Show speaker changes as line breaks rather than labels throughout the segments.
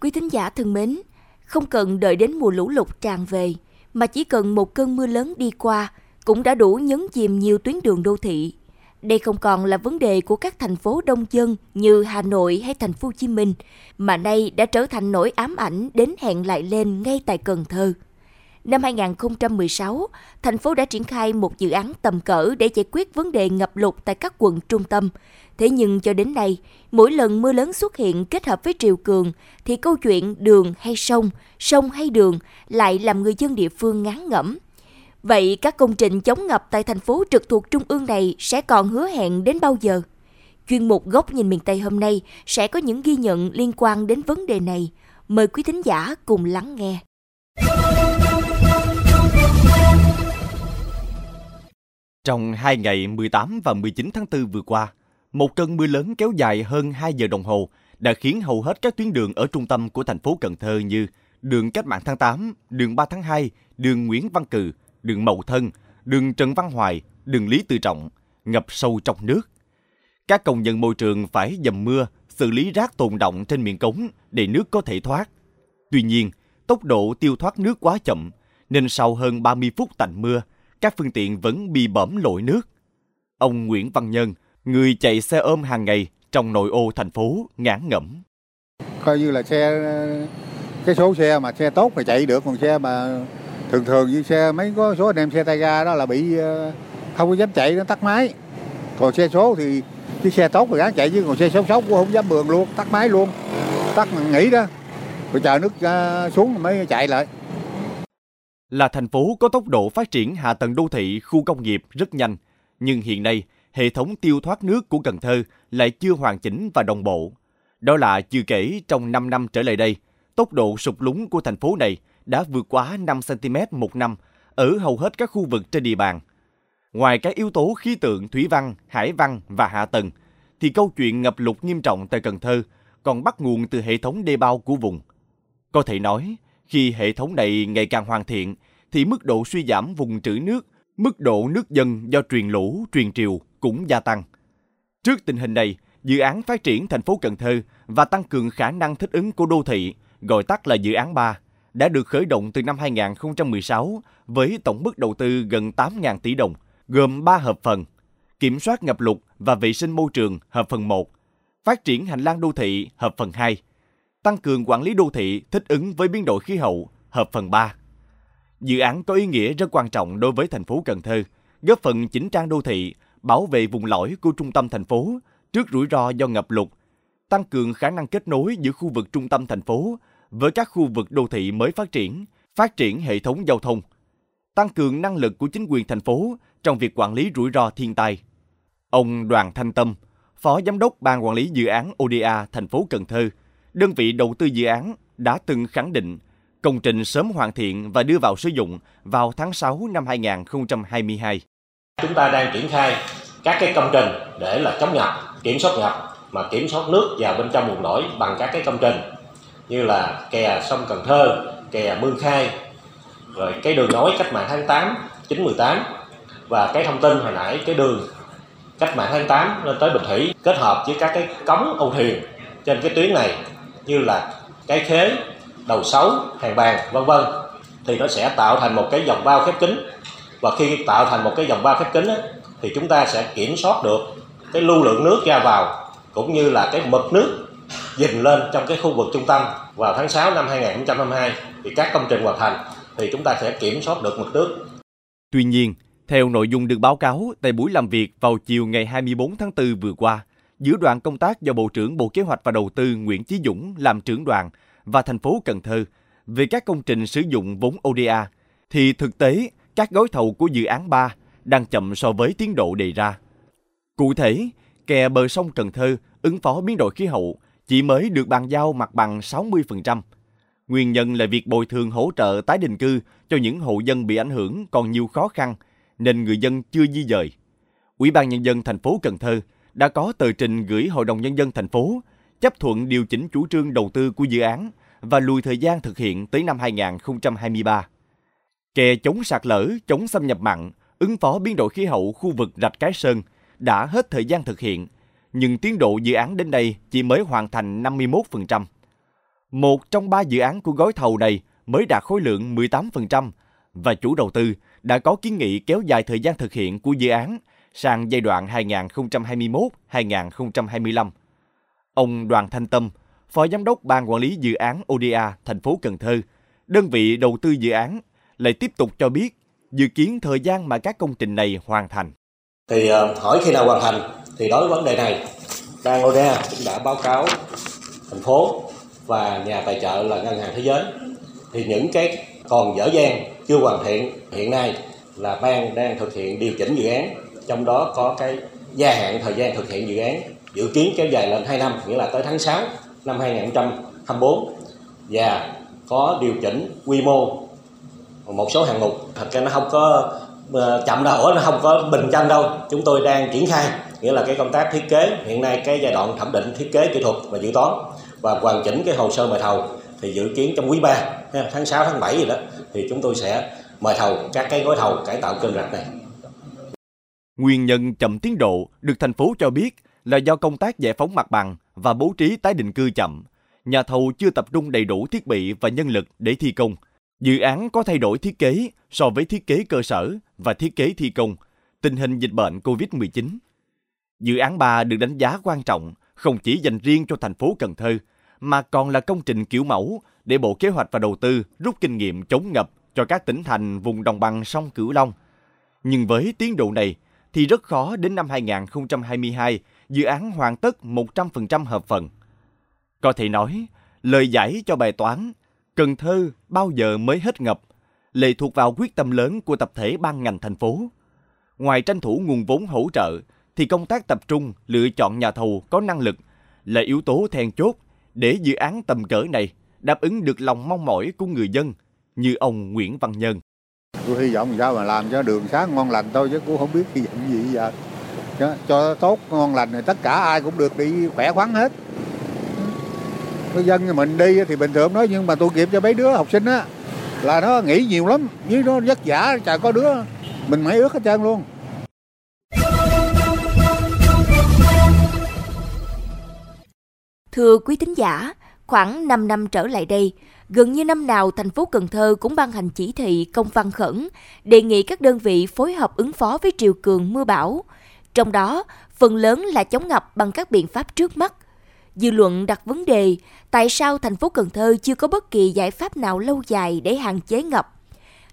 Quý thính giả thân mến, không cần đợi đến mùa lũ lụt tràn về, mà chỉ cần một cơn mưa lớn đi qua cũng đã đủ nhấn chìm nhiều tuyến đường đô thị. Đây không còn là vấn đề của các thành phố đông dân như Hà Nội hay thành phố Hồ Chí Minh, mà nay đã trở thành nỗi ám ảnh đến hẹn lại lên ngay tại Cần Thơ. Năm 2016, thành phố đã triển khai một dự án tầm cỡ để giải quyết vấn đề ngập lụt tại các quận trung tâm. Thế nhưng cho đến nay, mỗi lần mưa lớn xuất hiện kết hợp với triều cường thì câu chuyện đường hay sông, sông hay đường lại làm người dân địa phương ngán ngẩm. Vậy các công trình chống ngập tại thành phố trực thuộc trung ương này sẽ còn hứa hẹn đến bao giờ? Chuyên mục Góc nhìn miền Tây hôm nay sẽ có những ghi nhận liên quan đến vấn đề này. Mời quý thính giả cùng lắng nghe.
Trong hai ngày 18 và 19 tháng 4 vừa qua, một cơn mưa lớn kéo dài hơn 2 giờ đồng hồ đã khiến hầu hết các tuyến đường ở trung tâm của thành phố Cần Thơ như đường Cách mạng tháng 8, đường 3 tháng 2, đường Nguyễn Văn Cừ, đường Mậu Thân, đường Trần Văn Hoài, đường Lý Tự Trọng ngập sâu trong nước. Các công nhân môi trường phải dầm mưa, xử lý rác tồn động trên miệng cống để nước có thể thoát. Tuy nhiên, tốc độ tiêu thoát nước quá chậm, nên sau hơn 30 phút tạnh mưa, các phương tiện vẫn bị bẩm lội nước. Ông Nguyễn Văn Nhân, người chạy xe ôm hàng ngày trong nội ô thành phố, ngán ngẩm.
Coi như là xe, cái số xe mà xe tốt mà chạy được, còn xe mà thường thường như xe mấy có số anh em xe tay ga đó là bị ờ, không có dám chạy nó tắt máy. Còn xe số thì cái xe tốt thì gắn chạy chứ còn xe số xấu cũng không dám bường luôn, tắt máy luôn, tắt nghỉ đó. Rồi chờ nước ờ, xuống mới chạy lại
là thành phố có tốc độ phát triển hạ tầng đô thị, khu công nghiệp rất nhanh, nhưng hiện nay hệ thống tiêu thoát nước của Cần Thơ lại chưa hoàn chỉnh và đồng bộ. Đó là chưa kể trong 5 năm trở lại đây, tốc độ sụp lún của thành phố này đã vượt quá 5 cm một năm ở hầu hết các khu vực trên địa bàn. Ngoài các yếu tố khí tượng, thủy văn, hải văn và hạ tầng, thì câu chuyện ngập lụt nghiêm trọng tại Cần Thơ còn bắt nguồn từ hệ thống đê bao của vùng. Có thể nói, khi hệ thống này ngày càng hoàn thiện, thì mức độ suy giảm vùng trữ nước, mức độ nước dân do truyền lũ, truyền triều cũng gia tăng. Trước tình hình này, dự án phát triển thành phố Cần Thơ và tăng cường khả năng thích ứng của đô thị, gọi tắt là dự án 3, đã được khởi động từ năm 2016 với tổng mức đầu tư gần 8.000 tỷ đồng, gồm 3 hợp phần: kiểm soát ngập lụt và vệ sinh môi trường hợp phần 1, phát triển hành lang đô thị hợp phần 2, tăng cường quản lý đô thị thích ứng với biến đổi khí hậu, hợp phần 3. Dự án có ý nghĩa rất quan trọng đối với thành phố Cần Thơ, góp phần chỉnh trang đô thị, bảo vệ vùng lõi của trung tâm thành phố trước rủi ro do ngập lụt, tăng cường khả năng kết nối giữa khu vực trung tâm thành phố với các khu vực đô thị mới phát triển, phát triển hệ thống giao thông, tăng cường năng lực của chính quyền thành phố trong việc quản lý rủi ro thiên tai. Ông Đoàn Thanh Tâm, Phó Giám đốc Ban Quản lý Dự án ODA thành phố Cần Thơ, đơn vị đầu tư dự án đã từng khẳng định công trình sớm hoàn thiện và đưa vào sử dụng vào tháng 6 năm 2022.
Chúng ta đang triển khai các cái công trình để là chống ngập, kiểm soát ngập mà kiểm soát nước vào bên trong vùng nổi bằng các cái công trình như là kè sông Cần Thơ, kè Mương Khai, rồi cái đường nối cách mạng tháng 8, 918 và cái thông tin hồi nãy cái đường cách mạng tháng 8 lên tới Bình Thủy kết hợp với các cái cống âu thuyền trên cái tuyến này như là cái khế đầu xấu hàng bàn vân vân thì nó sẽ tạo thành một cái dòng bao khép kín và khi tạo thành một cái dòng bao khép kín á, thì chúng ta sẽ kiểm soát được cái lưu lượng nước ra vào cũng như là cái mực nước dình lên trong cái khu vực trung tâm vào tháng 6 năm 2022 thì các công trình hoàn thành thì chúng ta sẽ kiểm soát được mực nước.
Tuy nhiên, theo nội dung được báo cáo tại buổi làm việc vào chiều ngày 24 tháng 4 vừa qua, giữa đoàn công tác do Bộ trưởng Bộ Kế hoạch và Đầu tư Nguyễn Chí Dũng làm trưởng đoàn và thành phố Cần Thơ về các công trình sử dụng vốn ODA, thì thực tế các gói thầu của dự án 3 đang chậm so với tiến độ đề ra. Cụ thể, kè bờ sông Cần Thơ ứng phó biến đổi khí hậu chỉ mới được bàn giao mặt bằng 60%. Nguyên nhân là việc bồi thường hỗ trợ tái định cư cho những hộ dân bị ảnh hưởng còn nhiều khó khăn, nên người dân chưa di dời. Ủy ban Nhân dân thành phố Cần Thơ đã có tờ trình gửi Hội đồng Nhân dân thành phố chấp thuận điều chỉnh chủ trương đầu tư của dự án và lùi thời gian thực hiện tới năm 2023. Kè chống sạt lở, chống xâm nhập mặn, ứng phó biến đổi khí hậu khu vực Rạch Cái Sơn đã hết thời gian thực hiện, nhưng tiến độ dự án đến đây chỉ mới hoàn thành 51%. Một trong ba dự án của gói thầu này mới đạt khối lượng 18% và chủ đầu tư đã có kiến nghị kéo dài thời gian thực hiện của dự án sang giai đoạn 2021-2025. Ông Đoàn Thanh Tâm, Phó Giám đốc Ban Quản lý Dự án ODA thành phố Cần Thơ, đơn vị đầu tư dự án, lại tiếp tục cho biết dự kiến thời gian mà các công trình này hoàn thành.
Thì ờ, hỏi khi nào hoàn thành thì đối với vấn đề này, Ban ODA cũng đã báo cáo thành phố và nhà tài trợ là Ngân hàng Thế giới. Thì những cái còn dở dang chưa hoàn thiện hiện nay là ban đang thực hiện điều chỉnh dự án trong đó có cái gia hạn, thời gian thực hiện dự án, dự kiến kéo dài lên 2 năm, nghĩa là tới tháng 6 năm 2024 và có điều chỉnh quy mô một số hạng mục. Thật ra nó không có ờ, chậm đâu, nó không có bình chân đâu. Chúng tôi đang triển khai, nghĩa là cái công tác thiết kế. Hiện nay cái giai đoạn thẩm định thiết kế kỹ thuật và dự toán và hoàn chỉnh cái hồ sơ mời thầu thì dự kiến trong quý 3 tháng 6 tháng 7 gì đó, thì chúng tôi sẽ mời thầu các cái gói thầu cải tạo kênh rạch này.
Nguyên nhân chậm tiến độ được thành phố cho biết là do công tác giải phóng mặt bằng và bố trí tái định cư chậm. Nhà thầu chưa tập trung đầy đủ thiết bị và nhân lực để thi công. Dự án có thay đổi thiết kế so với thiết kế cơ sở và thiết kế thi công, tình hình dịch bệnh COVID-19. Dự án 3 được đánh giá quan trọng không chỉ dành riêng cho thành phố Cần Thơ, mà còn là công trình kiểu mẫu để Bộ Kế hoạch và Đầu tư rút kinh nghiệm chống ngập cho các tỉnh thành vùng đồng bằng sông Cửu Long. Nhưng với tiến độ này thì rất khó đến năm 2022 dự án hoàn tất 100% hợp phần. Có thể nói, lời giải cho bài toán Cần Thơ bao giờ mới hết ngập lệ thuộc vào quyết tâm lớn của tập thể ban ngành thành phố. Ngoài tranh thủ nguồn vốn hỗ trợ, thì công tác tập trung lựa chọn nhà thầu có năng lực là yếu tố then chốt để dự án tầm cỡ này đáp ứng được lòng mong mỏi của người dân như ông Nguyễn Văn Nhân.
Tôi hy vọng sao mà làm cho đường xá ngon lành thôi chứ cũng không biết hy vọng gì giờ. Cho, cho tốt ngon lành thì tất cả ai cũng được đi khỏe khoắn hết. Cái dân mình đi thì bình thường nói nhưng mà tôi kịp cho mấy đứa học sinh á là nó nghĩ nhiều lắm, với nó vất vả chả có đứa mình mấy ước hết trơn luôn.
Thưa quý tín giả, khoảng 5 năm trở lại đây, gần như năm nào thành phố Cần Thơ cũng ban hành chỉ thị công văn khẩn đề nghị các đơn vị phối hợp ứng phó với triều cường mưa bão. Trong đó, phần lớn là chống ngập bằng các biện pháp trước mắt. Dư luận đặt vấn đề tại sao thành phố Cần Thơ chưa có bất kỳ giải pháp nào lâu dài để hạn chế ngập.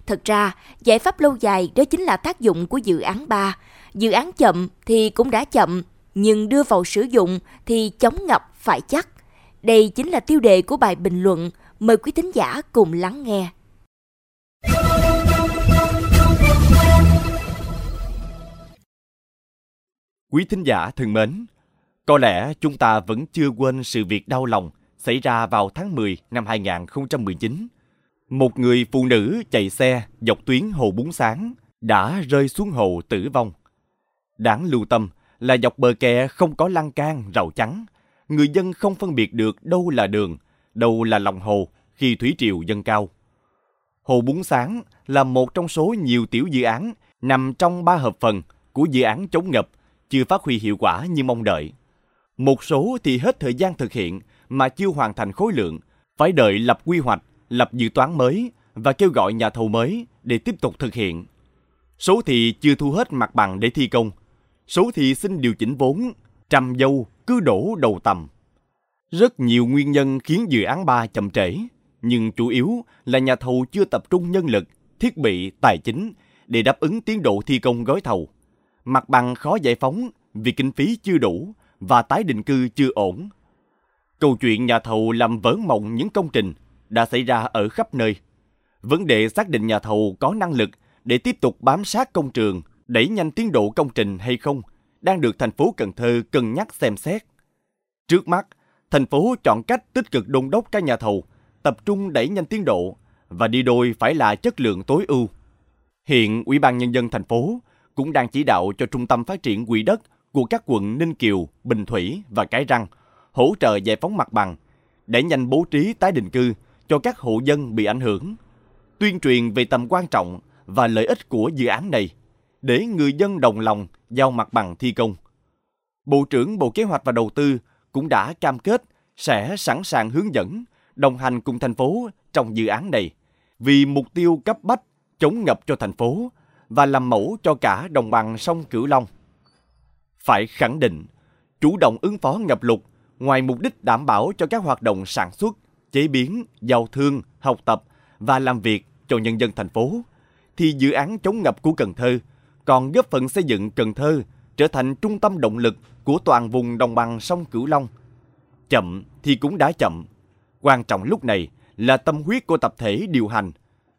Thật ra, giải pháp lâu dài đó chính là tác dụng của dự án 3. Dự án chậm thì cũng đã chậm, nhưng đưa vào sử dụng thì chống ngập phải chắc. Đây chính là tiêu đề của bài bình luận. Mời quý thính giả cùng lắng nghe.
Quý thính giả thân mến, có lẽ chúng ta vẫn chưa quên sự việc đau lòng xảy ra vào tháng 10 năm 2019. Một người phụ nữ chạy xe dọc tuyến Hồ Bún Sáng đã rơi xuống hồ tử vong. Đáng lưu tâm là dọc bờ kè không có lan can, rào chắn. Người dân không phân biệt được đâu là đường, đâu là lòng hồ khi thủy triều dâng cao. Hồ Bún Sáng là một trong số nhiều tiểu dự án nằm trong ba hợp phần của dự án chống ngập chưa phát huy hiệu quả như mong đợi. Một số thì hết thời gian thực hiện mà chưa hoàn thành khối lượng, phải đợi lập quy hoạch, lập dự toán mới và kêu gọi nhà thầu mới để tiếp tục thực hiện. Số thì chưa thu hết mặt bằng để thi công, số thì xin điều chỉnh vốn, trăm dâu cứ đổ đầu tầm. Rất nhiều nguyên nhân khiến dự án 3 chậm trễ, nhưng chủ yếu là nhà thầu chưa tập trung nhân lực, thiết bị, tài chính để đáp ứng tiến độ thi công gói thầu. Mặt bằng khó giải phóng vì kinh phí chưa đủ và tái định cư chưa ổn. Câu chuyện nhà thầu làm vỡ mộng những công trình đã xảy ra ở khắp nơi. Vấn đề xác định nhà thầu có năng lực để tiếp tục bám sát công trường, đẩy nhanh tiến độ công trình hay không đang được thành phố Cần Thơ cân nhắc xem xét. Trước mắt, thành phố chọn cách tích cực đôn đốc các nhà thầu, tập trung đẩy nhanh tiến độ và đi đôi phải là chất lượng tối ưu. Hiện, Ủy ban Nhân dân thành phố cũng đang chỉ đạo cho Trung tâm Phát triển Quỹ đất của các quận Ninh Kiều, Bình Thủy và Cái Răng hỗ trợ giải phóng mặt bằng để nhanh bố trí tái định cư cho các hộ dân bị ảnh hưởng, tuyên truyền về tầm quan trọng và lợi ích của dự án này để người dân đồng lòng giao mặt bằng thi công. Bộ trưởng Bộ Kế hoạch và Đầu tư cũng đã cam kết sẽ sẵn sàng hướng dẫn, đồng hành cùng thành phố trong dự án này vì mục tiêu cấp bách chống ngập cho thành phố và làm mẫu cho cả đồng bằng sông Cửu Long. Phải khẳng định, chủ động ứng phó ngập lụt ngoài mục đích đảm bảo cho các hoạt động sản xuất, chế biến, giao thương, học tập và làm việc cho nhân dân thành phố, thì dự án chống ngập của Cần Thơ còn góp phần xây dựng Cần Thơ trở thành trung tâm động lực của toàn vùng đồng bằng sông Cửu Long. Chậm thì cũng đã chậm. Quan trọng lúc này là tâm huyết của tập thể điều hành,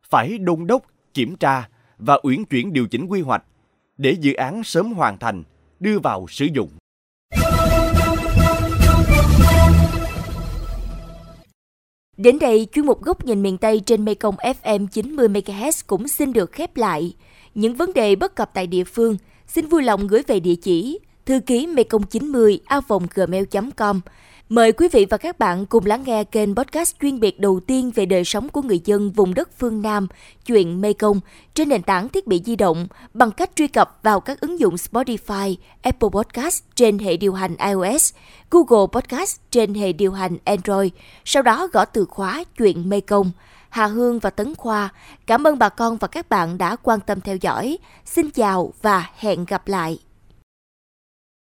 phải đôn đốc, kiểm tra và uyển chuyển điều chỉnh quy hoạch để dự án sớm hoàn thành, đưa vào sử dụng.
Đến đây, chuyên mục góc nhìn miền Tây trên Mekong FM 90MHz cũng xin được khép lại. Những vấn đề bất cập tại địa phương, xin vui lòng gửi về địa chỉ thư ký mekong 90 gmail.com. Mời quý vị và các bạn cùng lắng nghe kênh podcast chuyên biệt đầu tiên về đời sống của người dân vùng đất phương Nam, chuyện Mekong, trên nền tảng thiết bị di động bằng cách truy cập vào các ứng dụng Spotify, Apple Podcast trên hệ điều hành iOS, Google Podcast trên hệ điều hành Android, sau đó gõ từ khóa chuyện Mekong. Hà Hương và Tấn Khoa, cảm ơn bà con và các bạn đã quan tâm theo dõi. Xin chào và hẹn gặp lại.